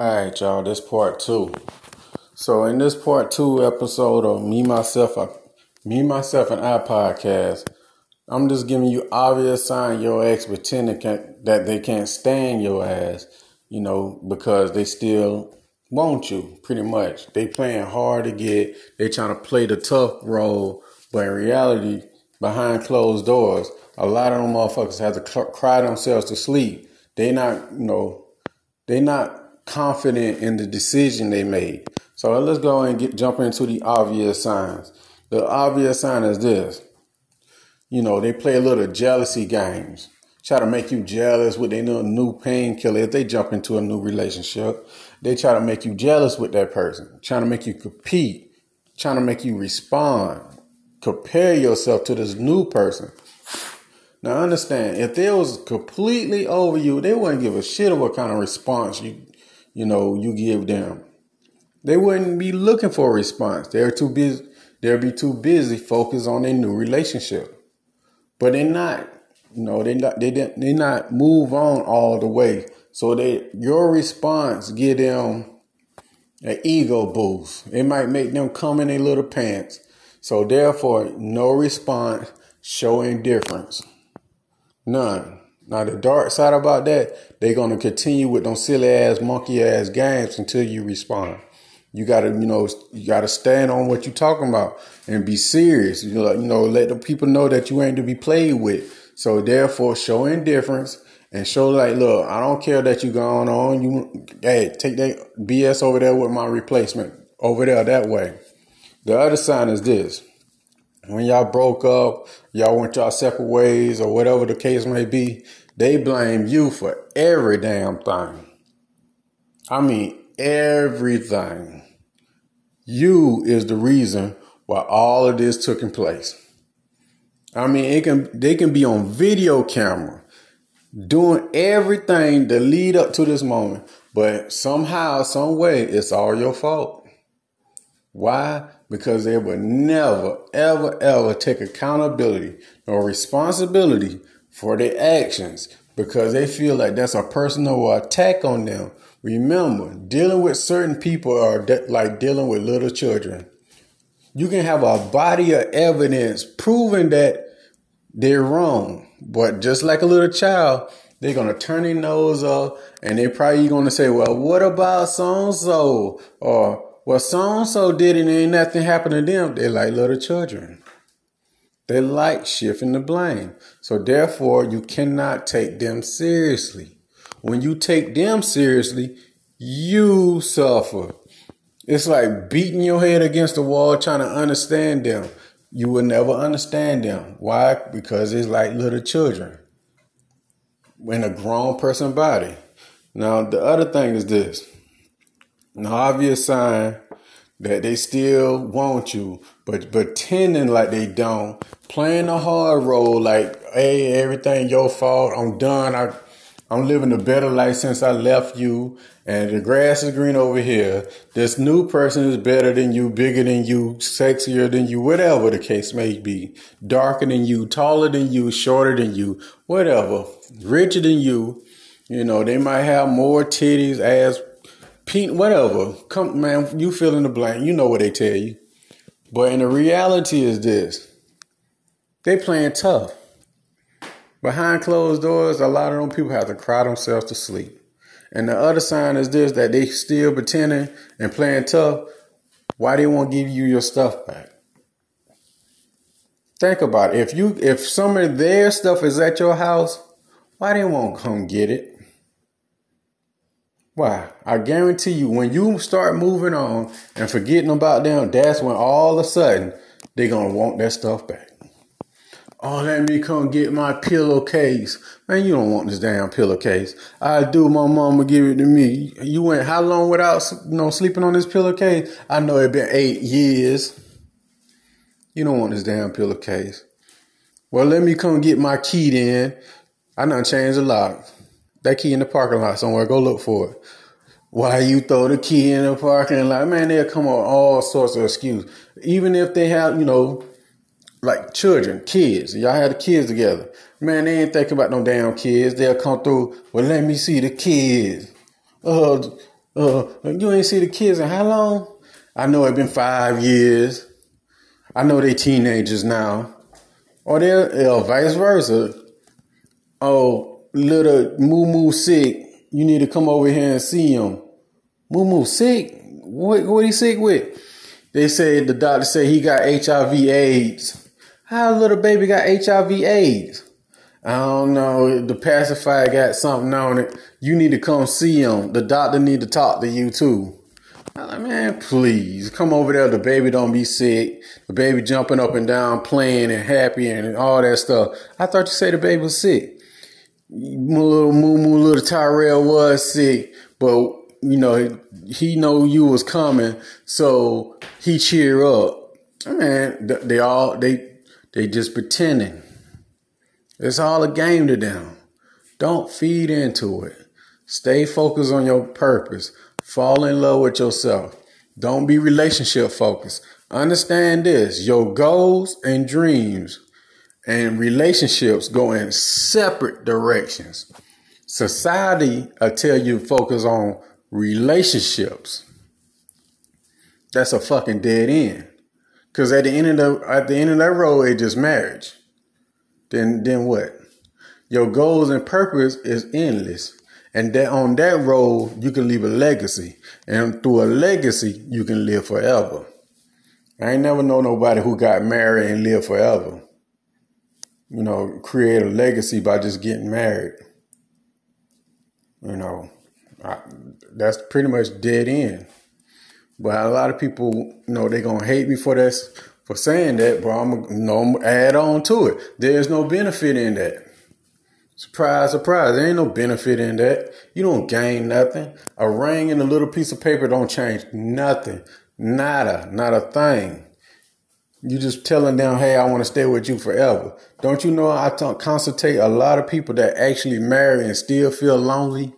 All right, y'all. This part two. So in this part two episode of me myself, I, me myself and I podcast, I'm just giving you obvious sign your ex pretending that they can't stand your ass, you know, because they still want you. Pretty much, they playing hard to get. They trying to play the tough role, but in reality, behind closed doors, a lot of them motherfuckers have to cry themselves to sleep. They not, you know, they not confident in the decision they made. So let's go and get jump into the obvious signs. The obvious sign is this. You know, they play a little jealousy games. Try to make you jealous with their new painkiller. If they jump into a new relationship, they try to make you jealous with that person. Trying to make you compete. Trying to make you respond. Compare yourself to this new person. Now understand, if they was completely over you, they wouldn't give a shit of what kind of response you you know, you give them. They wouldn't be looking for a response. They're too busy. They'll be too busy focused on their new relationship. But they're not. You know, they not. They didn't. They not move on all the way. So they your response give them an ego boost. It might make them come in their little pants. So therefore, no response, show indifference. None. Now the dark side about that, they're gonna continue with those silly ass monkey ass games until you respond. You gotta, you know, you gotta stand on what you're talking about and be serious. You know, you know, let the people know that you ain't to be played with. So therefore, show indifference and show like, look, I don't care that you gone on. You, hey, take that BS over there with my replacement over there that way. The other sign is this: when y'all broke up, y'all went y'all separate ways, or whatever the case may be, they blame you for every damn thing. I mean, everything. You is the reason why all of this took in place. I mean, it can they can be on video camera doing everything to lead up to this moment, but somehow, some way, it's all your fault. Why? Because they would never, ever, ever take accountability or responsibility for their actions because they feel like that's a personal attack on them. Remember, dealing with certain people are de- like dealing with little children. You can have a body of evidence proving that they're wrong, but just like a little child, they're gonna turn their nose up and they're probably gonna say, "Well, what about so and so?" or "Well, so and so did it and ain't nothing happened to them." They're like little children. They like shifting the blame. So therefore, you cannot take them seriously. When you take them seriously, you suffer. It's like beating your head against the wall trying to understand them. You will never understand them. Why? Because it's like little children in a grown person body. Now, the other thing is this an obvious sign that they still want you, but pretending like they don't, playing a hard role like, hey, everything your fault, I'm done, I, I'm living a better life since I left you, and the grass is green over here. This new person is better than you, bigger than you, sexier than you, whatever the case may be, darker than you, taller than you, shorter than you, whatever, richer than you. You know, they might have more titties, ass, Pete, whatever. Come, man, you fill in the blank. You know what they tell you. But in the reality is this: they playing tough. Behind closed doors, a lot of them people have to cry themselves to sleep. And the other sign is this: that they still pretending and playing tough. Why they won't give you your stuff back? Think about it. If you if some of their stuff is at your house, why they won't come get it? Why? I guarantee you, when you start moving on and forgetting about them, that's when all of a sudden they're gonna want that stuff back. Oh, let me come get my pillowcase. Man, you don't want this damn pillowcase. I do. My mama give it to me. You went how long without you know sleeping on this pillowcase? I know it been eight years. You don't want this damn pillowcase. Well, let me come get my key then. I done changed the lock. That key in the parking lot somewhere. Go look for it. Why you throw the key in the parking lot? Man, they'll come on all sorts of excuses. Even if they have, you know, like children, kids. Y'all have the kids together. Man, they ain't thinking about no damn kids. They'll come through. Well, let me see the kids. Uh, Uh, you ain't see the kids in how long? I know it been five years. I know they teenagers now. Or they're uh, vice versa. Oh, little moo moo sick. You need to come over here and see him. Moo moo sick? What what he sick with? They said the doctor said he got HIV AIDS. How little baby got HIV AIDS? I don't know. The pacifier got something on it. You need to come see him. The doctor need to talk to you too. I'm like, man, please come over there. The baby don't be sick. The baby jumping up and down, playing and happy and all that stuff. I thought you said the baby was sick. Little moo moo, little Tyrell was sick, but you know he know you was coming, so he cheer up. Man, they all they they just pretending. It's all a game to them. Don't feed into it. Stay focused on your purpose. Fall in love with yourself. Don't be relationship focused. Understand this your goals and dreams and relationships go in separate directions. Society will tell you focus on relationships. That's a fucking dead end. Cause at the end of the at the end of that road, it just marriage then then what? Your goals and purpose is endless. And that on that road, you can leave a legacy. And through a legacy, you can live forever. I ain't never know nobody who got married and lived forever. You know, create a legacy by just getting married. You know, I, that's pretty much dead end. But a lot of people, you know, they're gonna hate me for this for saying that, but I'm gonna you know, add on to it. There's no benefit in that. Surprise, surprise. There ain't no benefit in that. You don't gain nothing. A ring and a little piece of paper don't change nothing. Nada, not a thing. You just telling them, hey, I want to stay with you forever. Don't you know I consultate a lot of people that actually marry and still feel lonely?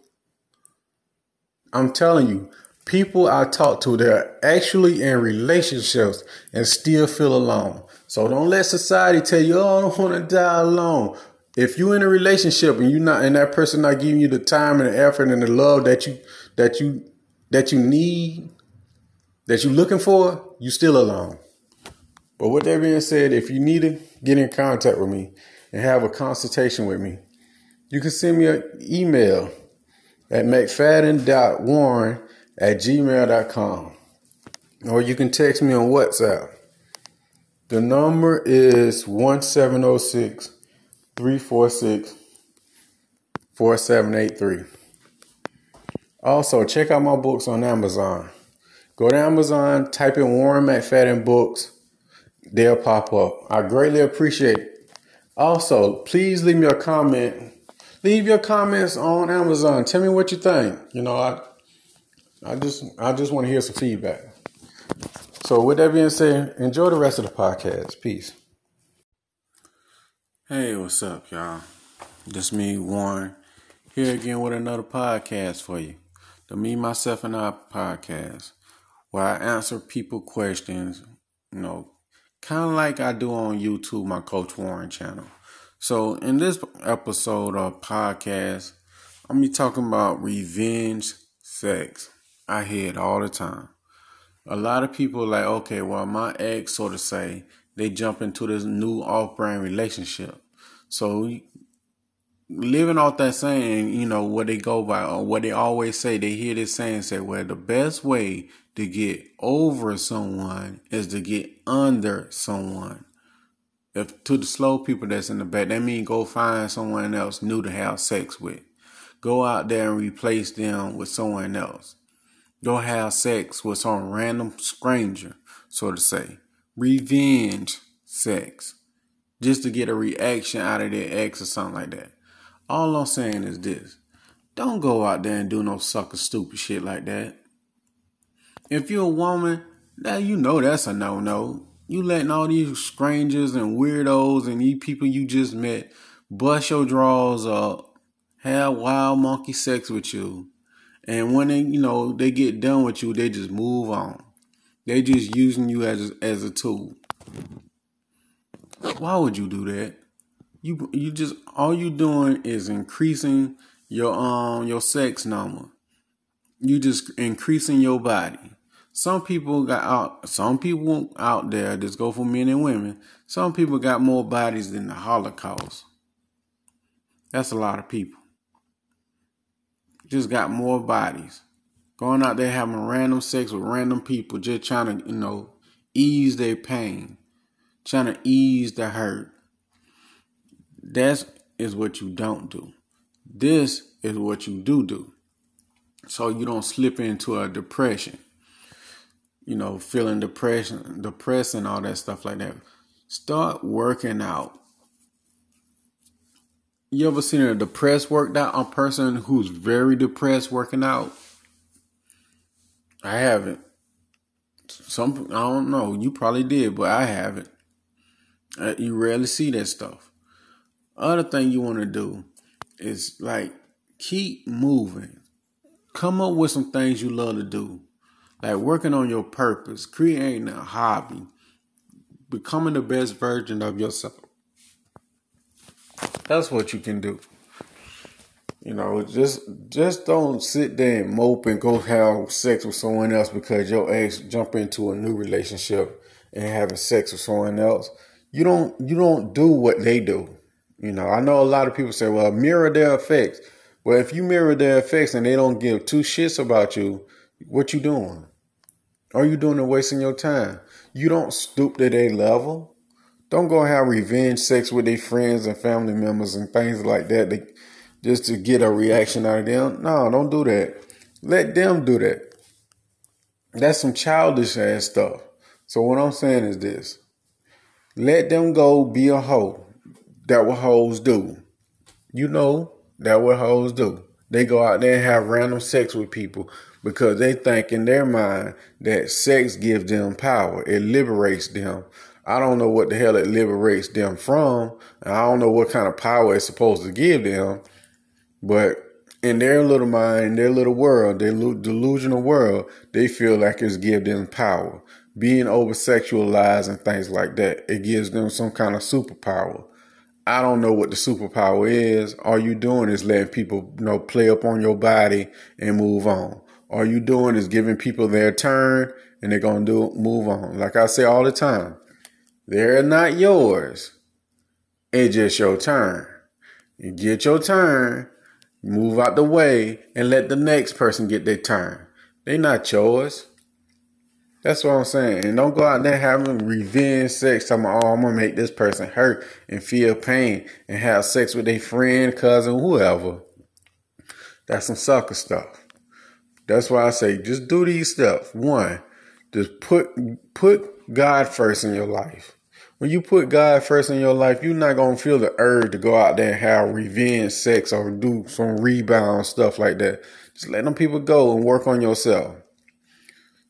I'm telling you, people I talk to, they're actually in relationships and still feel alone. So don't let society tell you, oh, I don't want to die alone. If you're in a relationship and you're not and that person not giving you the time and the effort and the love that you that you that you need, that you're looking for, you're still alone. But with that being said, if you need to get in contact with me and have a consultation with me, you can send me an email at mcfadden.warren at gmail.com. Or you can text me on WhatsApp. The number is 1706 346 4783. Also, check out my books on Amazon. Go to Amazon, type in Warren McFadden books, they'll pop up. I greatly appreciate it. Also, please leave me a comment. Leave your comments on Amazon. Tell me what you think. You know, I I just I just want to hear some feedback. So with that being said, enjoy the rest of the podcast. Peace. Hey, what's up, y'all? This me, Warren, here again with another podcast for you. The Me, Myself, and I podcast, where I answer people questions, you know, kind of like I do on YouTube, my Coach Warren channel. So in this episode of podcast, I'm be talking about revenge sex. I hear it all the time. A lot of people like, okay, well, my ex sort of say they jump into this new off-brand relationship. So living off that saying, you know, what they go by or what they always say, they hear this saying say, well, the best way to get over someone is to get under someone. If to the slow people that's in the back, that means go find someone else new to have sex with. Go out there and replace them with someone else. Go have sex with some random stranger, so to say. Revenge sex. Just to get a reaction out of their ex or something like that. All I'm saying is this. Don't go out there and do no sucker stupid shit like that. If you're a woman, now you know that's a no no. You letting all these strangers and weirdos and these people you just met bust your drawers up, have wild monkey sex with you, and when they, you know, they get done with you, they just move on. They just using you as as a tool. Why would you do that? You you just all you doing is increasing your um your sex number. you just increasing your body. Some people got out. Some people out there just go for men and women. Some people got more bodies than the Holocaust. That's a lot of people. Just got more bodies. Going out there having random sex with random people, just trying to, you know, ease their pain, trying to ease the hurt. That is what you don't do. This is what you do do. So you don't slip into a depression. You know, feeling depression, depressed and all that stuff like that. Start working out. You ever seen a depressed worked out a person who's very depressed working out? I haven't. Some I don't know. You probably did, but I haven't. Uh, you rarely see that stuff. Other thing you want to do is like keep moving. Come up with some things you love to do, like working on your purpose, creating a hobby, becoming the best version of yourself. That's what you can do. You know, just just don't sit there and mope and go have sex with someone else because your ex jump into a new relationship and having sex with someone else. You don't you don't do what they do. You know, I know a lot of people say, well, mirror their effects. Well, if you mirror their effects and they don't give two shits about you, what you doing? Are you doing it wasting your time? You don't stoop to their level. Don't go have revenge sex with their friends and family members and things like that. They, just to get a reaction out of them. No, don't do that. Let them do that. That's some childish ass stuff. So what I'm saying is this. Let them go be a hoe. That what hoes do. You know that what hoes do. They go out there and have random sex with people because they think in their mind that sex gives them power. It liberates them. I don't know what the hell it liberates them from. I don't know what kind of power it's supposed to give them. But in their little mind, their little world, their delusional world, they feel like it's give them power. Being over sexualized and things like that, it gives them some kind of superpower. I don't know what the superpower is. All you doing is letting people, you know, play up on your body and move on. All you doing is giving people their turn and they're gonna do move on. Like I say all the time, they're not yours. It's just your turn. You get your turn Move out the way and let the next person get their turn. They're not yours. That's what I'm saying. And don't go out there having revenge sex. Talking about, oh, I'm gonna make this person hurt and feel pain and have sex with their friend, cousin, whoever. That's some sucker stuff. That's why I say just do these steps. One, just put put God first in your life when you put God first in your life, you're not gonna feel the urge to go out there and have revenge sex or do some rebound stuff like that. Just let them people go and work on yourself.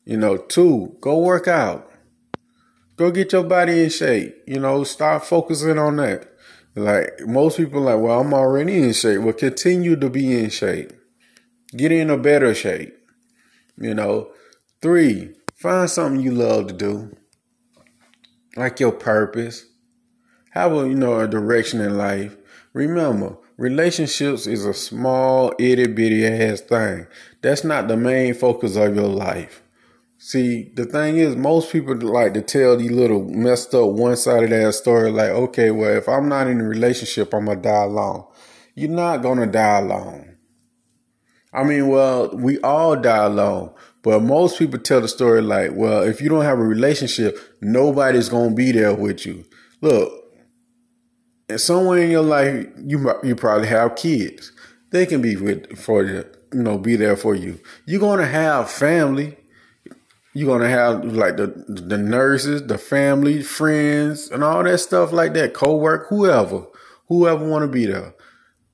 You know, two, go work out. Go get your body in shape. You know, start focusing on that. Like most people like, well, I'm already in shape. Well, continue to be in shape. Get in a better shape. You know. Three, find something you love to do like your purpose. Have a you know a direction in life. Remember, relationships is a small itty bitty ass thing. That's not the main focus of your life. See, the thing is, most people like to tell these little messed up one sided ass story like, okay, well, if I'm not in a relationship, I'm gonna die alone. You're not gonna die alone. I mean, well, we all die alone, but most people tell the story like, well, if you don't have a relationship, nobody's going to be there with you. Look, and somewhere in your life, you you probably have kids. They can be with for you, you know, be there for you. You're going to have family. You're to have like the the nurses, the family, friends, and all that stuff like that, co-work, whoever, whoever want to be there.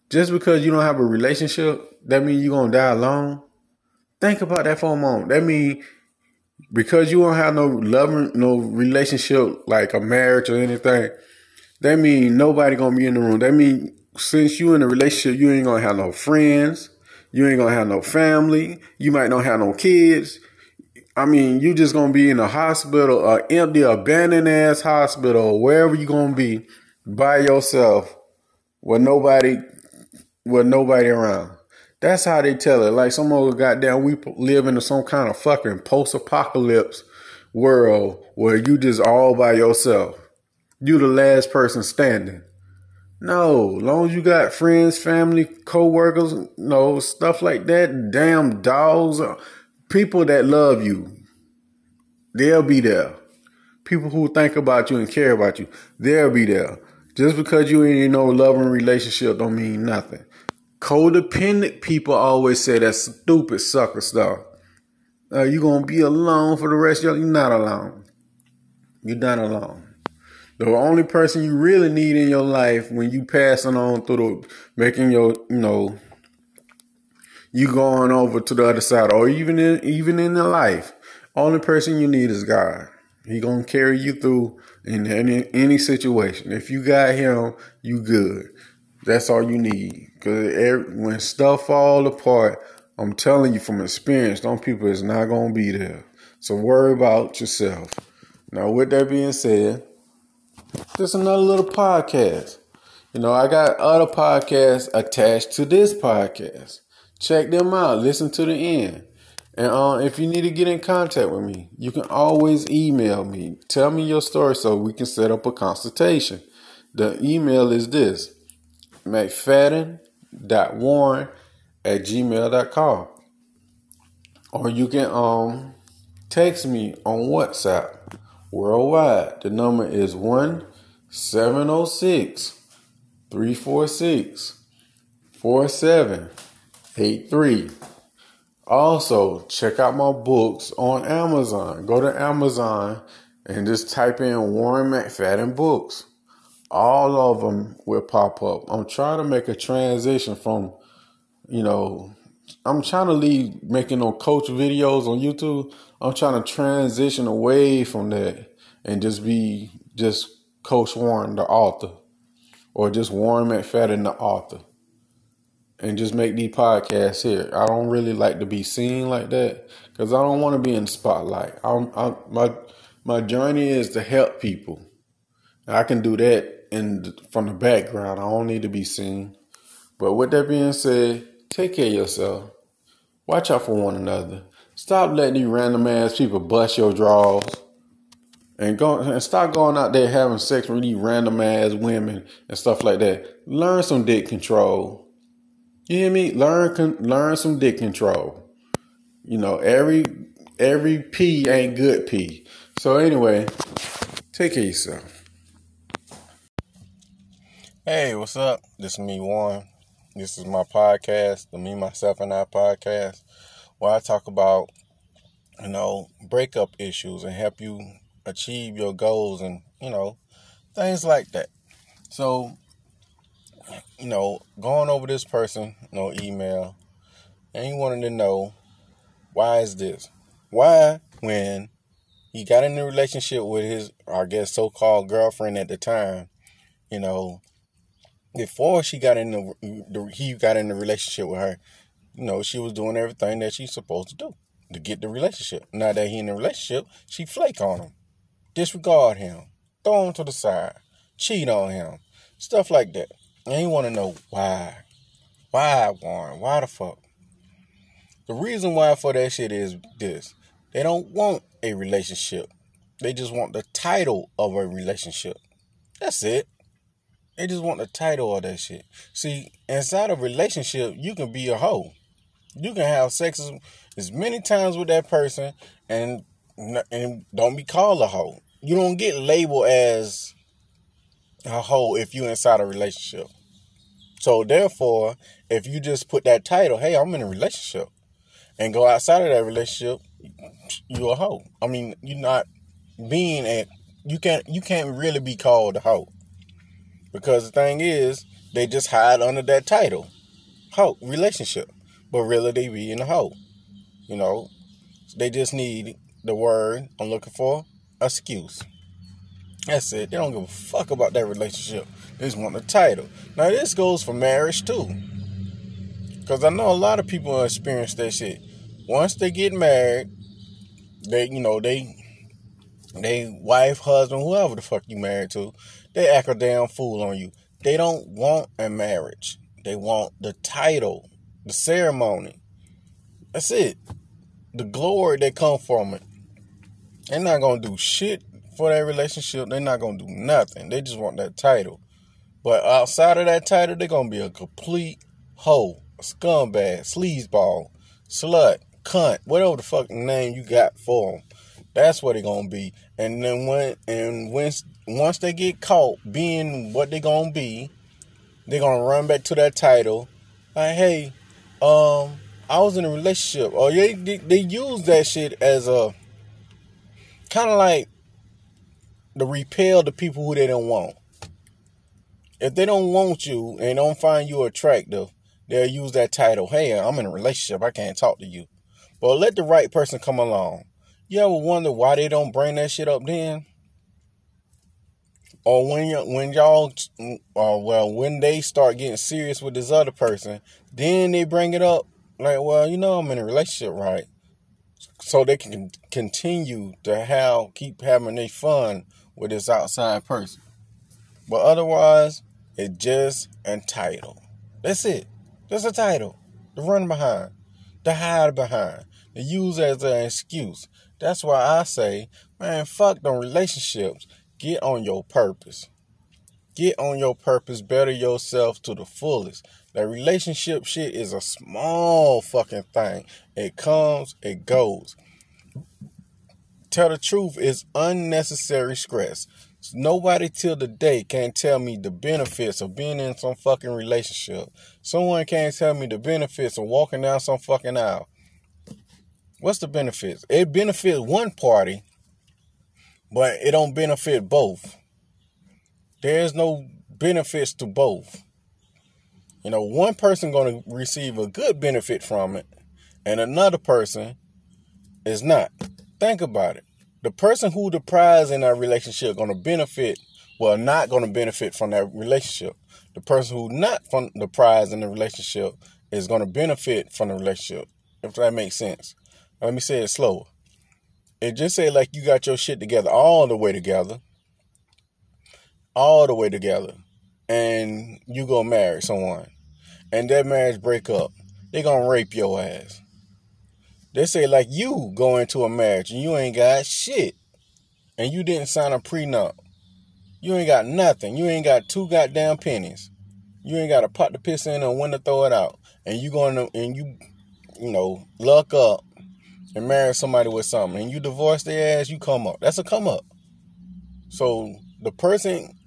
Just because you don't have a relationship, that means you're to die alone. Think about that for a moment. That means because you don't have no loving, no relationship like a marriage or anything, that means nobody gonna be in the room. That means since you in a relationship, you ain't gonna have no friends, you ain't gonna have no family, you might not have no kids. I mean, you just gonna be in a hospital, a empty, abandoned ass hospital, wherever you gonna be by yourself, with nobody, with nobody around. That's how they tell it. Like some old goddamn, we live in some kind of fucking post-apocalypse world where you just all by yourself. You the last person standing. No, long as you got friends, family, co-workers, know, stuff like that, damn dogs, uh, people that love you, they'll be there. People who think about you and care about you, they'll be there. Just because you ain't in no loving relationship don't mean nothing. Codependent people always say that stupid sucker stuff. Uh, you gonna be alone for the rest of your You're not alone. You're not alone. The only person you really need in your life when you passing on through the making your you know you going over to the other side or even in even in the life, only person you need is God. He gonna carry you through in any any situation. If you got him, you good. That's all you need. Cause when stuff fall apart, I'm telling you from experience, those people is not gonna be there. So worry about yourself. Now, with that being said, just another little podcast. You know, I got other podcasts attached to this podcast. Check them out. Listen to the end. And uh, if you need to get in contact with me, you can always email me. Tell me your story so we can set up a consultation. The email is this mcfadden.warren at gmail.com. Or you can um text me on WhatsApp worldwide. The number is 1 706 346 4783. Also, check out my books on Amazon. Go to Amazon and just type in Warren McFadden books. All of them will pop up. I'm trying to make a transition from, you know, I'm trying to leave making no coach videos on YouTube. I'm trying to transition away from that and just be just Coach Warren, the author, or just Warren McFadden, the author, and just make these podcasts here. I don't really like to be seen like that because I don't want to be in the spotlight. I'm, I'm, my my journey is to help people. I can do that in from the background. I don't need to be seen. But with that being said, take care of yourself. Watch out for one another. Stop letting these random ass people bust your drawers. And go and stop going out there having sex with these random ass women and stuff like that. Learn some dick control. You hear me? Learn learn some dick control. You know, every every pee ain't good pee. So anyway, take care of yourself. Hey, what's up? This is me, Warren. This is my podcast, the Me, Myself, and I podcast, where I talk about, you know, breakup issues and help you achieve your goals and, you know, things like that. So, you know, going over this person, know, email, and he wanted to know why is this? Why, when he got in a relationship with his, I guess, so called girlfriend at the time, you know, before she got in the, the he got in the relationship with her, you know, she was doing everything that she's supposed to do to get the relationship. Now that he in the relationship, she flake on him, disregard him, throw him to the side, cheat on him, stuff like that. And he want to know why, why Warren, why the fuck? The reason why for that shit is this: they don't want a relationship. They just want the title of a relationship. That's it. They just want the title of that shit. See, inside a relationship, you can be a hoe. You can have sex as many times with that person and and don't be called a hoe. You don't get labeled as a hoe if you inside a relationship. So therefore, if you just put that title, hey, I'm in a relationship, and go outside of that relationship, you're a hoe. I mean, you're not being a you can't you can't really be called a hoe. Because the thing is, they just hide under that title. Hoe, relationship. But really they be in a hoe. You know, they just need the word I'm looking for, excuse. That's it. They don't give a fuck about that relationship. They just want the title. Now this goes for marriage too. Cause I know a lot of people experience that shit. Once they get married, they you know, they they wife, husband, whoever the fuck you married to, they act a damn fool on you. They don't want a marriage. They want the title. the ceremony. That's it. The glory that come from it. They're not gonna do shit for that relationship. They're not gonna do nothing. They just want that title. But outside of that title, they're gonna be a complete hoe, scumbag, sleazeball, slut, cunt, whatever the fucking name you got for them. That's what they're gonna be. And then when and once once they get caught being what they're gonna be, they're gonna run back to that title. Like, hey, um, I was in a relationship. Or they they use that shit as a kind of like to repel the people who they don't want. If they don't want you and don't find you attractive, they'll use that title. Hey, I'm in a relationship. I can't talk to you. But let the right person come along. You ever wonder why they don't bring that shit up then? Or when you when y'all, uh, well, when they start getting serious with this other person, then they bring it up. Like, well, you know, I'm in a relationship, right? So they can continue to have keep having their fun with this outside person. But otherwise, it's just entitled. That's it. That's a title. To run behind. To hide behind. To use as an excuse. That's why I say, man, fuck them relationships. Get on your purpose. Get on your purpose. Better yourself to the fullest. That relationship shit is a small fucking thing. It comes, it goes. Tell the truth is unnecessary stress. Nobody till the day can tell me the benefits of being in some fucking relationship. Someone can't tell me the benefits of walking down some fucking aisle. What's the benefits? It benefits one party, but it don't benefit both. There's no benefits to both. You know, one person going to receive a good benefit from it, and another person is not. Think about it. The person who the prize in that relationship to benefit, well, not to benefit from that relationship. The person who not from the prize in the relationship is to benefit from the relationship. If that makes sense. Let me say it slower. It just say like you got your shit together all the way together. All the way together. And you go marry someone. And that marriage break up. They gonna rape your ass. They say like you go into a marriage and you ain't got shit. And you didn't sign a prenup. You ain't got nothing. You ain't got two goddamn pennies. You ain't got a pot to piss in and when to throw it out. And you going to and you you know, luck up and marry somebody with something and you divorce their ass, you come up. That's a come up. So the person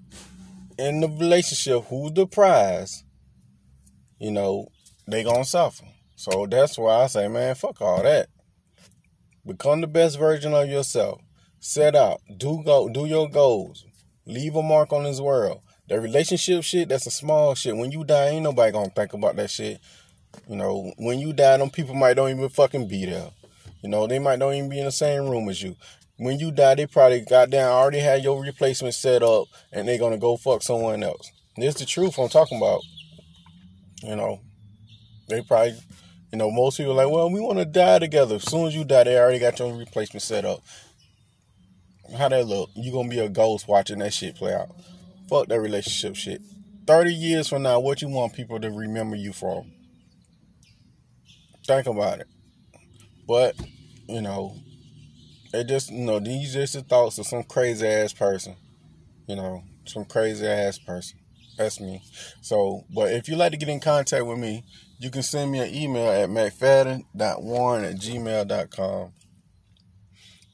in the relationship who's the prize, you know, they gonna suffer. So that's why I say, man, fuck all that. Become the best version of yourself. Set out. Do go do your goals. Leave a mark on this world. That relationship shit, that's a small shit. When you die, ain't nobody gonna think about that shit. You know, when you die, them people might don't even fucking be there. You know, they might don't even be in the same room as you. When you die, they probably got down, already had your replacement set up, and they gonna go fuck someone else. This the truth I'm talking about. You know, they probably, you know, most people are like, well, we want to die together. As soon as you die, they already got your replacement set up. How that look? You gonna be a ghost watching that shit play out. Fuck that relationship shit. 30 years from now, what you want people to remember you for? Think about it. But, you know, it just, you know, these just the thoughts of some crazy ass person. You know, some crazy ass person. That's me. So, but if you'd like to get in contact with me, you can send me an email at mcfadden.warren at gmail.com.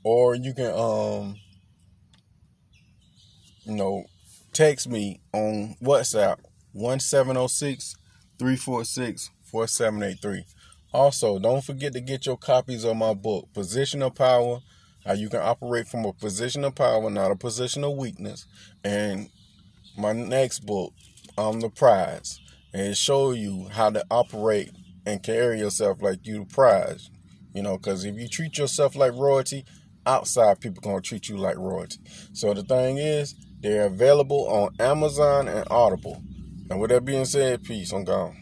Or you can, um, you know, text me on WhatsApp 1706 346 4783. Also, don't forget to get your copies of my book, Position of Power How You Can Operate from a Position of Power, Not a Position of Weakness. And my next book, I'm the Prize. And show you how to operate and carry yourself like you the prize. You know, because if you treat yourself like royalty, outside people gonna treat you like royalty. So the thing is, they're available on Amazon and Audible. And with that being said, peace. I'm gone.